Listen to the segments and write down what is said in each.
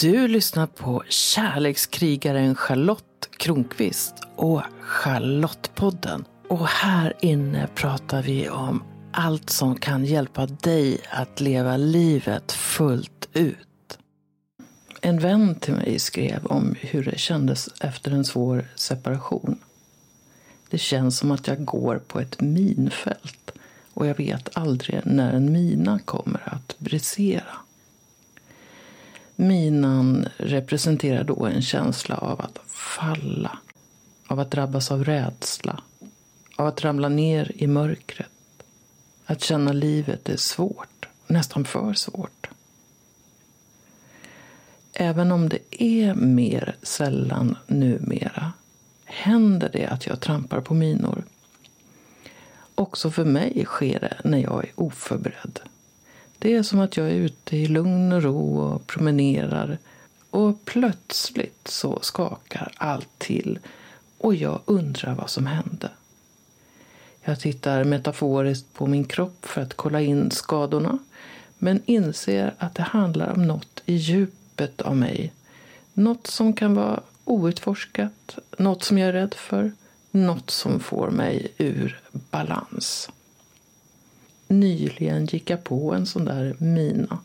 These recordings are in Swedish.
Du lyssnar på kärlekskrigaren Charlotte Kronqvist och Charlottepodden. Och här inne pratar vi om allt som kan hjälpa dig att leva livet fullt ut. En vän till mig skrev om hur det kändes efter en svår separation. Det känns som att jag går på ett minfält och jag vet aldrig när en mina kommer att brisera. Minan representerar då en känsla av att falla, av att drabbas av rädsla, av att ramla ner i mörkret. Att känna livet är svårt, nästan för svårt. Även om det är mer sällan numera händer det att jag trampar på minor. Också för mig sker det när jag är oförberedd. Det är som att jag är ute i lugn och ro och promenerar och plötsligt så skakar allt till och jag undrar vad som hände. Jag tittar metaforiskt på min kropp för att kolla in skadorna men inser att det handlar om något i djupet av mig. Något som kan vara outforskat, något som jag är rädd för, något som får mig ur balans. Nyligen gick jag på en sån där mina.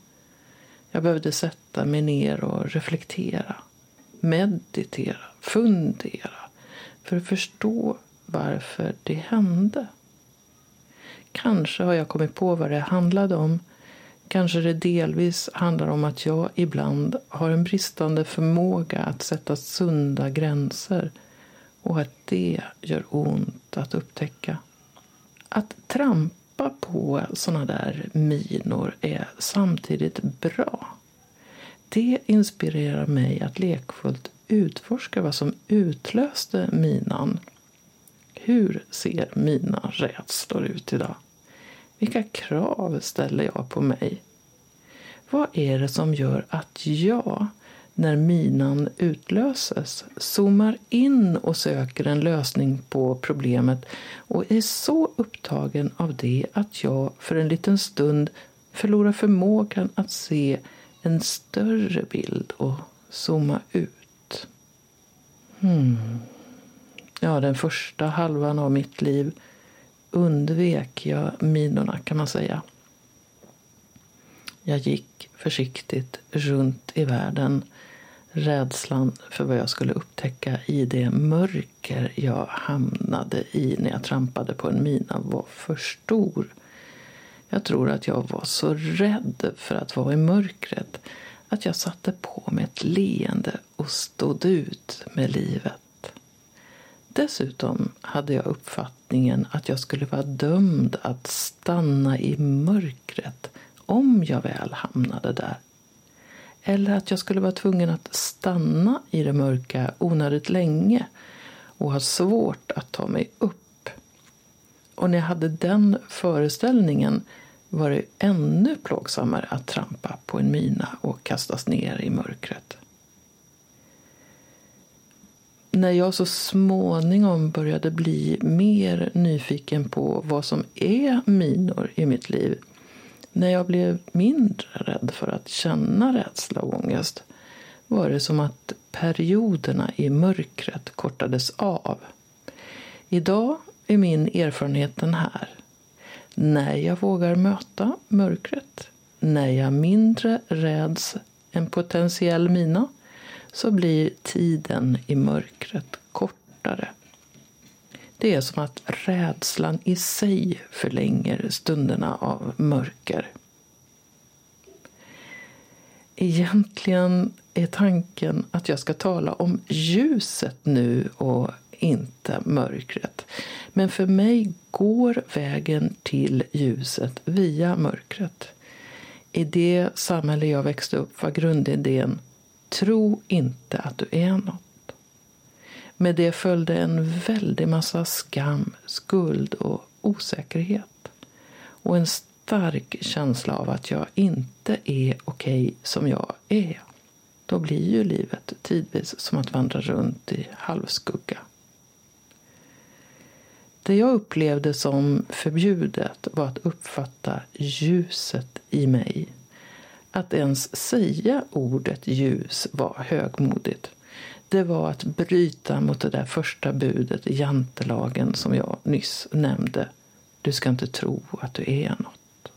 Jag behövde sätta mig ner och reflektera, meditera, fundera för att förstå varför det hände. Kanske har jag kommit på vad det handlade om. Kanske det delvis handlar om att jag ibland har en bristande förmåga att sätta sunda gränser och att det gör ont att upptäcka. Att trampa hoppa på såna där minor är samtidigt bra. Det inspirerar mig att lekfullt utforska vad som utlöste minan. Hur ser mina rädslor ut idag? Vilka krav ställer jag på mig? Vad är det som gör att jag när minan utlöses zoomar in och söker en lösning på problemet och är så upptagen av det att jag för en liten stund förlorar förmågan att se en större bild och zooma ut. Hmm. Ja, den första halvan av mitt liv undvek jag minorna kan man säga. Jag gick försiktigt runt i världen Rädslan för vad jag skulle upptäcka i det mörker jag hamnade i när jag trampade på en mina var för stor. Jag tror att jag var så rädd för att vara i mörkret att jag satte på mig ett leende och stod ut med livet. Dessutom hade jag uppfattningen att jag skulle vara dömd att stanna i mörkret om jag väl hamnade där. Eller att jag skulle vara tvungen att stanna i det mörka onödigt länge och ha svårt att ta mig upp. Och när jag hade den föreställningen var det ännu plågsammare att trampa på en mina och kastas ner i mörkret. När jag så småningom började bli mer nyfiken på vad som är minor i mitt liv när jag blev mindre rädd för att känna rädsla och ångest var det som att perioderna i mörkret kortades av. Idag är min erfarenhet den här. När jag vågar möta mörkret, när jag mindre räds en potentiell mina, så blir tiden i mörkret kortare. Det är som att rädslan i sig förlänger stunderna av mörker. Egentligen är tanken att jag ska tala om ljuset nu och inte mörkret. Men för mig går vägen till ljuset via mörkret. I det samhälle jag växte upp var grundidén Tro inte att du är något. Med det följde en väldig massa skam, skuld och osäkerhet. Och en stark känsla av att jag inte är okej okay som jag är. Då blir ju livet tidvis som att vandra runt i halvskugga. Det jag upplevde som förbjudet var att uppfatta ljuset i mig. Att ens säga ordet ljus var högmodigt. Det var att bryta mot det där första budet i jantelagen som jag nyss nämnde. Du ska inte tro att du är något.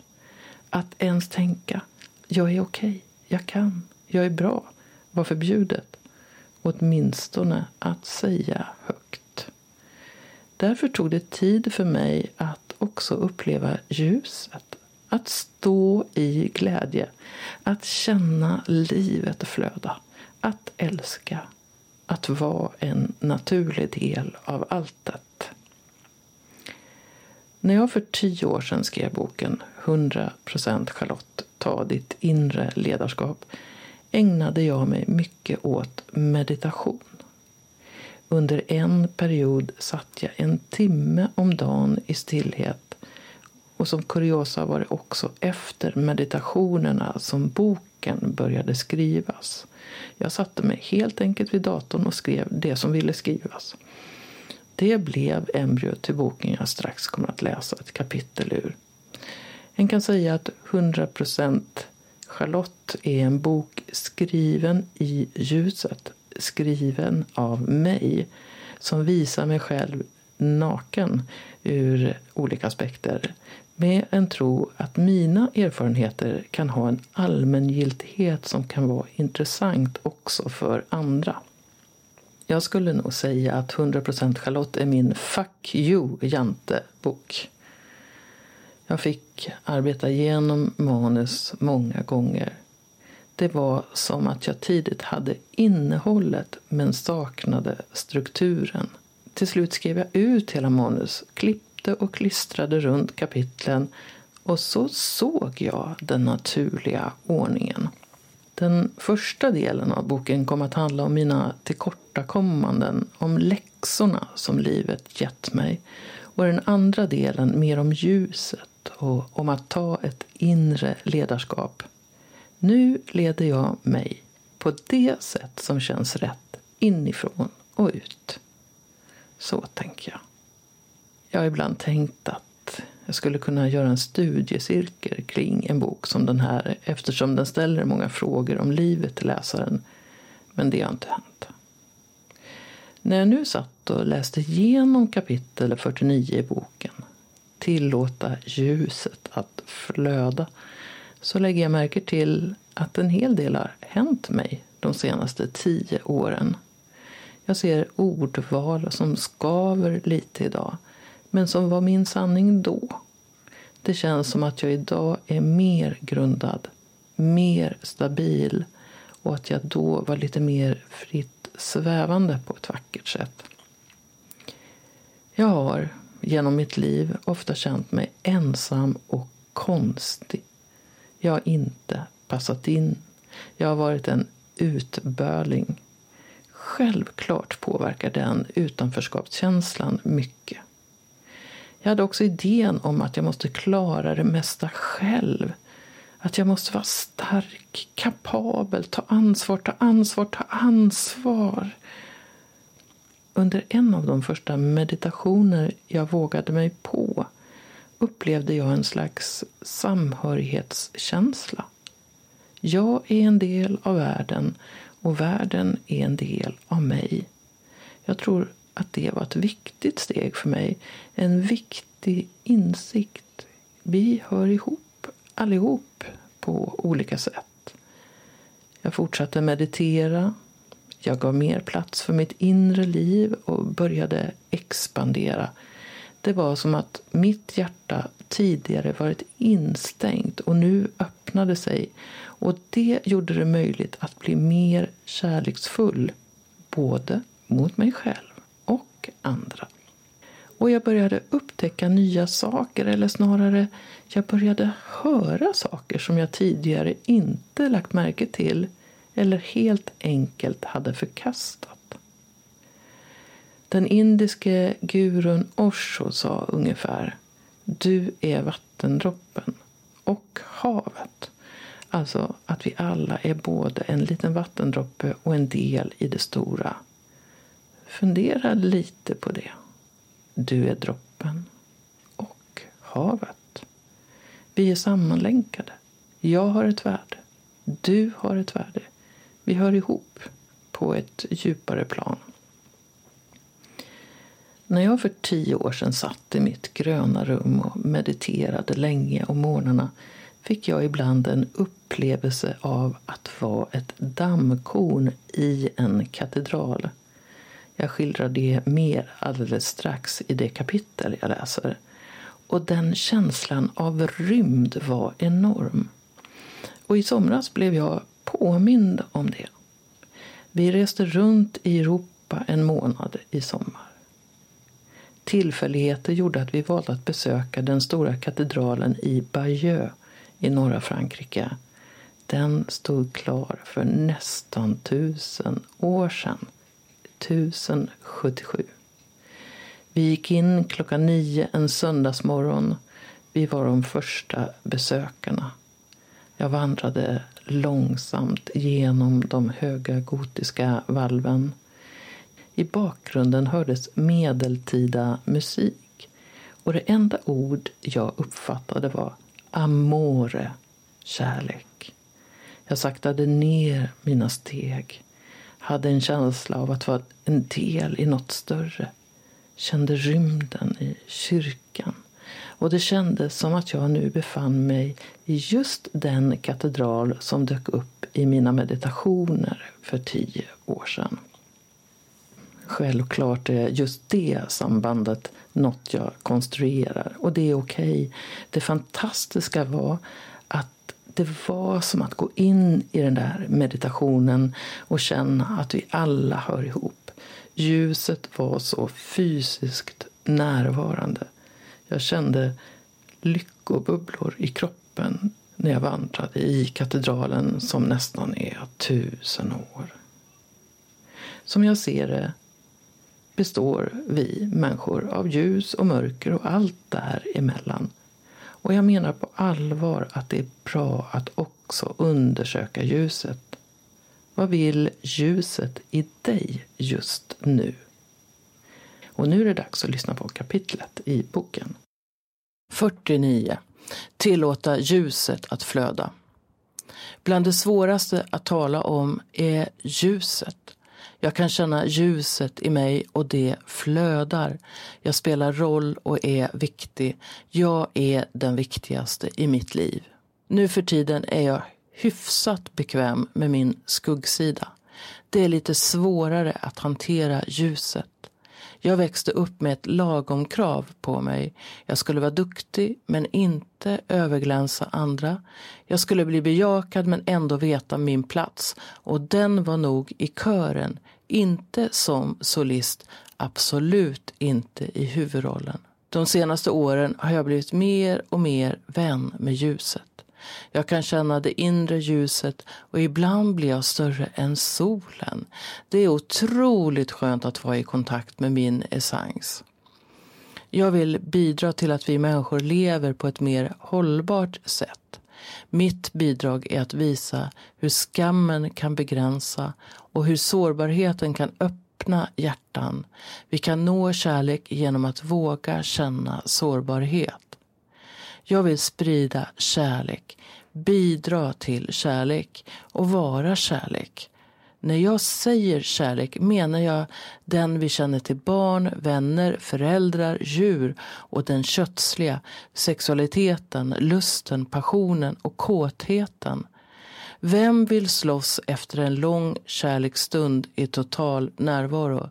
Att ens tänka, jag är okej, okay, jag kan, jag är bra, var förbjudet. Åtminstone att säga högt. Därför tog det tid för mig att också uppleva ljuset. Att stå i glädje. Att känna livet flöda. Att älska. Att vara en naturlig del av alltet. När jag för tio år sedan skrev boken 100% Charlotte, ta ditt inre ledarskap ägnade jag mig mycket åt meditation. Under en period satt jag en timme om dagen i stillhet. Och som kuriosa var det också efter meditationerna som boken började skrivas. Jag satte mig helt enkelt vid datorn och skrev det som ville skrivas. Det blev embryot till boken jag strax kommer att läsa ett kapitel ur. En kan säga att 100% Charlotte är en bok skriven i ljuset, skriven av mig som visar mig själv naken ur olika aspekter med en tro att mina erfarenheter kan ha en allmängiltighet som kan vara intressant också för andra. Jag skulle nog säga att 100% Charlotte är min Fuck you Jante-bok. Jag fick arbeta igenom manus många gånger. Det var som att jag tidigt hade innehållet men saknade strukturen. Till slut skrev jag ut hela manus, klippte och klistrade runt kapitlen och så såg jag den naturliga ordningen. Den första delen av boken kom att handla om mina tillkortakommanden, om läxorna som livet gett mig. Och den andra delen mer om ljuset och om att ta ett inre ledarskap. Nu leder jag mig på det sätt som känns rätt inifrån och ut. Så tänker jag. Jag har ibland tänkt att jag skulle kunna göra en studiecirkel kring en bok som den här eftersom den ställer många frågor om livet till läsaren. Men det har inte hänt. När jag nu satt och läste igenom kapitel 49 i boken tillåta ljuset att flöda så lägger jag märke till att en hel del har hänt mig de senaste tio åren. Jag ser ordval som skaver lite idag, men som var min sanning då. Det känns som att jag idag är mer grundad, mer stabil och att jag då var lite mer fritt svävande på ett vackert sätt. Jag har genom mitt liv ofta känt mig ensam och konstig. Jag har inte passat in. Jag har varit en utböling. Självklart påverkar den utanförskapskänslan mycket. Jag hade också idén om att jag måste klara det mesta själv. Att jag måste vara stark, kapabel, ta ansvar, ta ansvar, ta ansvar. Under en av de första meditationer jag vågade mig på upplevde jag en slags samhörighetskänsla. Jag är en del av världen och världen är en del av mig. Jag tror att det var ett viktigt steg för mig. En viktig insikt. Vi hör ihop allihop på olika sätt. Jag fortsatte meditera jag gav mer plats för mitt inre liv och började expandera. Det var som att mitt hjärta tidigare varit instängt och nu öppnade sig. Och det gjorde det möjligt att bli mer kärleksfull, både mot mig själv och andra. Och jag började upptäcka nya saker, eller snarare, jag började höra saker som jag tidigare inte lagt märke till eller helt enkelt hade förkastat. Den indiske gurun Osho sa ungefär Du är vattendroppen och havet. Alltså att vi alla är både en liten vattendroppe och en del i det stora. Fundera lite på det. Du är droppen och havet. Vi är sammanlänkade. Jag har ett värde. Du har ett värde. Vi hör ihop på ett djupare plan. När jag för tio år sedan satt i mitt gröna rum och mediterade länge om morgnarna fick jag ibland en upplevelse av att vara ett dammkorn i en katedral. Jag skildrar det mer alldeles strax i det kapitel jag läser. Och den känslan av rymd var enorm. Och i somras blev jag påmind om det. Vi reste runt i Europa en månad i sommar. Tillfälligheter gjorde att vi valde att besöka den stora katedralen i Bayeux i norra Frankrike. Den stod klar för nästan tusen år sedan. 1077. Vi gick in klockan nio en söndagsmorgon. Vi var de första besökarna. Jag vandrade långsamt genom de höga gotiska valven. I bakgrunden hördes medeltida musik och det enda ord jag uppfattade var amore, kärlek. Jag saktade ner mina steg, hade en känsla av att vara en del i något större. Kände rymden i kyrkan. Och det kändes som att jag nu befann mig i just den katedral som dök upp i mina meditationer för tio år sedan. Självklart är just det sambandet något jag konstruerar och det är okej. Okay. Det fantastiska var det var som att gå in i den där meditationen och känna att vi alla hör ihop. Ljuset var så fysiskt närvarande. Jag kände lyckobubblor i kroppen när jag vandrade i katedralen som nästan är tusen år. Som jag ser det består vi människor av ljus och mörker och allt däremellan. Och jag menar på allvar att det är bra att också undersöka ljuset. Vad vill ljuset i dig just nu? Och nu är det dags att lyssna på kapitlet i boken. 49. Tillåta ljuset att flöda. Bland det svåraste att tala om är ljuset. Jag kan känna ljuset i mig och det flödar. Jag spelar roll och är viktig. Jag är den viktigaste i mitt liv. Nu för tiden är jag hyfsat bekväm med min skuggsida. Det är lite svårare att hantera ljuset. Jag växte upp med ett lagom krav på mig. Jag skulle vara duktig men inte överglänsa andra. Jag skulle bli bejakad men ändå veta min plats. Och den var nog i kören, inte som solist, absolut inte i huvudrollen. De senaste åren har jag blivit mer och mer vän med ljuset. Jag kan känna det inre ljuset och ibland blir jag större än solen. Det är otroligt skönt att vara i kontakt med min essens. Jag vill bidra till att vi människor lever på ett mer hållbart sätt. Mitt bidrag är att visa hur skammen kan begränsa och hur sårbarheten kan öppna hjärtan. Vi kan nå kärlek genom att våga känna sårbarhet. Jag vill sprida kärlek, bidra till kärlek och vara kärlek. När jag säger kärlek menar jag den vi känner till barn, vänner, föräldrar, djur och den kötsliga, sexualiteten, lusten, passionen och kåtheten. Vem vill slåss efter en lång kärleksstund i total närvaro?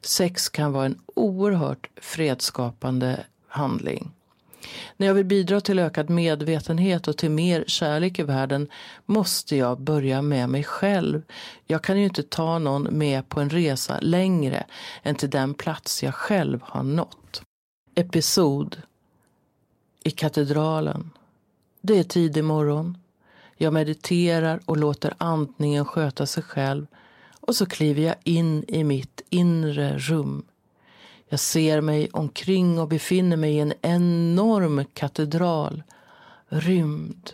Sex kan vara en oerhört fredsskapande handling. När jag vill bidra till ökad medvetenhet och till mer kärlek i världen måste jag börja med mig själv. Jag kan ju inte ta någon med på en resa längre än till den plats jag själv har nått. Episod i katedralen. Det är tidig morgon. Jag mediterar och låter andningen sköta sig själv och så kliver jag in i mitt inre rum. Jag ser mig omkring och befinner mig i en enorm katedral. Rymd.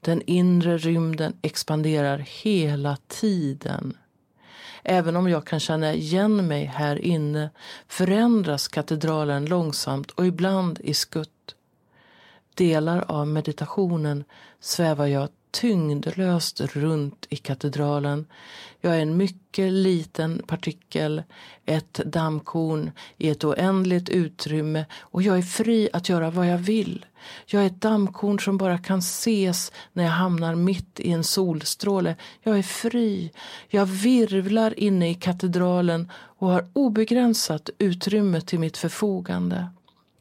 Den inre rymden expanderar hela tiden. Även om jag kan känna igen mig här inne förändras katedralen långsamt och ibland i skutt. Delar av meditationen svävar jag tyngdlöst runt i katedralen. Jag är en mycket liten partikel, ett dammkorn i ett oändligt utrymme och jag är fri att göra vad jag vill. Jag är ett dammkorn som bara kan ses när jag hamnar mitt i en solstråle. Jag är fri. Jag virvlar inne i katedralen och har obegränsat utrymme till mitt förfogande.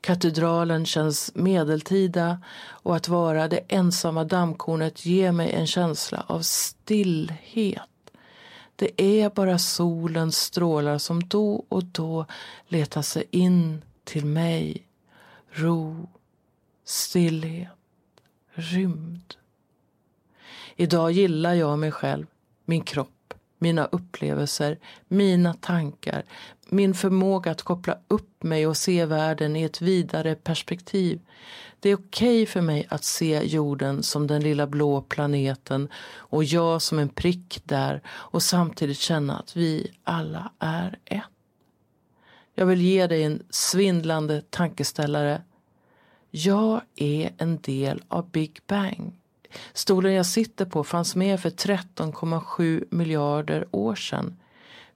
Katedralen känns medeltida och att vara det ensamma dammkornet ger mig en känsla av stillhet. Det är bara solens strålar som då och då letar sig in till mig. Ro, stillhet, rymd. Idag gillar jag mig själv, min kropp mina upplevelser, mina tankar, min förmåga att koppla upp mig och se världen i ett vidare perspektiv. Det är okej okay för mig att se jorden som den lilla blå planeten och jag som en prick där och samtidigt känna att vi alla är ett. Jag vill ge dig en svindlande tankeställare. Jag är en del av Big Bang. Stolen jag sitter på fanns med för 13,7 miljarder år sedan.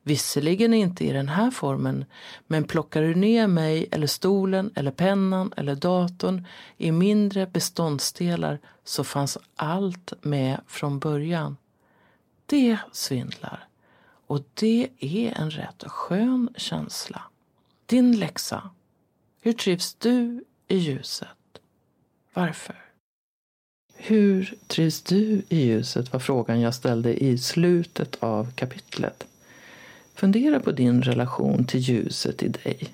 Visserligen inte i den här formen, men plockar du ner mig eller stolen eller pennan eller datorn i mindre beståndsdelar så fanns allt med från början. Det svindlar. Och det är en rätt skön känsla. Din läxa. Hur trivs du i ljuset? Varför? Hur trivs du i ljuset var frågan jag ställde i slutet av kapitlet. Fundera på din relation till ljuset i dig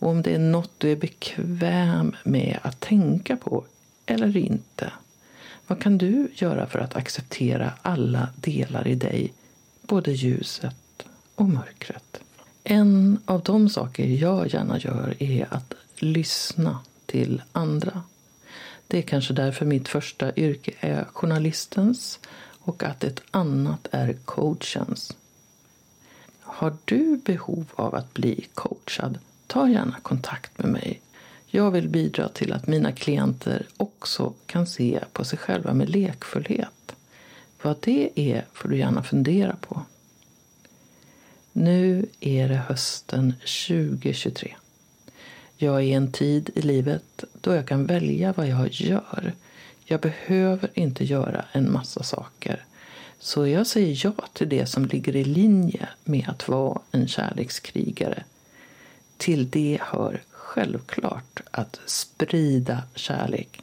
och om det är något du är bekväm med att tänka på eller inte. Vad kan du göra för att acceptera alla delar i dig, både ljuset och mörkret? En av de saker jag gärna gör är att lyssna till andra. Det är kanske därför mitt första yrke är journalistens och att ett annat är coachens. Har du behov av att bli coachad? Ta gärna kontakt med mig. Jag vill bidra till att mina klienter också kan se på sig själva med lekfullhet. Vad det är får du gärna fundera på. Nu är det hösten 2023. Jag är i en tid i livet då jag kan välja vad jag gör. Jag behöver inte göra en massa saker. Så jag säger ja till det som ligger i linje med att vara en kärlekskrigare. Till det hör självklart att sprida kärlek.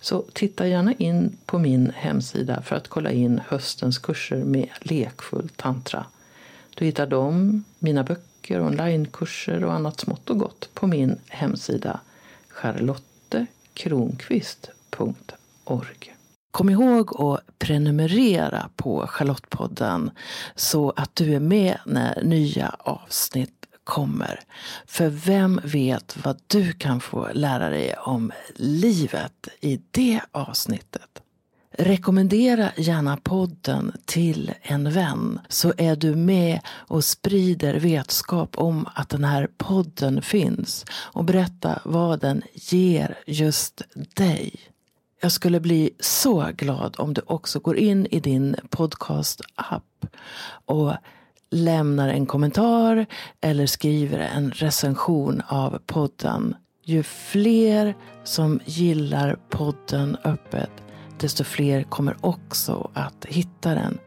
Så titta gärna in på min hemsida för att kolla in höstens kurser med lekfull tantra. Du hittar dem, mina böcker böcker, onlinekurser och annat smått och gott på min hemsida charlottekronqvist.org. Kom ihåg att prenumerera på Charlottepodden så att du är med när nya avsnitt kommer. För vem vet vad du kan få lära dig om livet i det avsnittet? Rekommendera gärna podden till en vän så är du med och sprider vetskap om att den här podden finns och berätta vad den ger just dig. Jag skulle bli så glad om du också går in i din podcast-app och lämnar en kommentar eller skriver en recension av podden. Ju fler som gillar podden öppet desto fler kommer också att hitta den.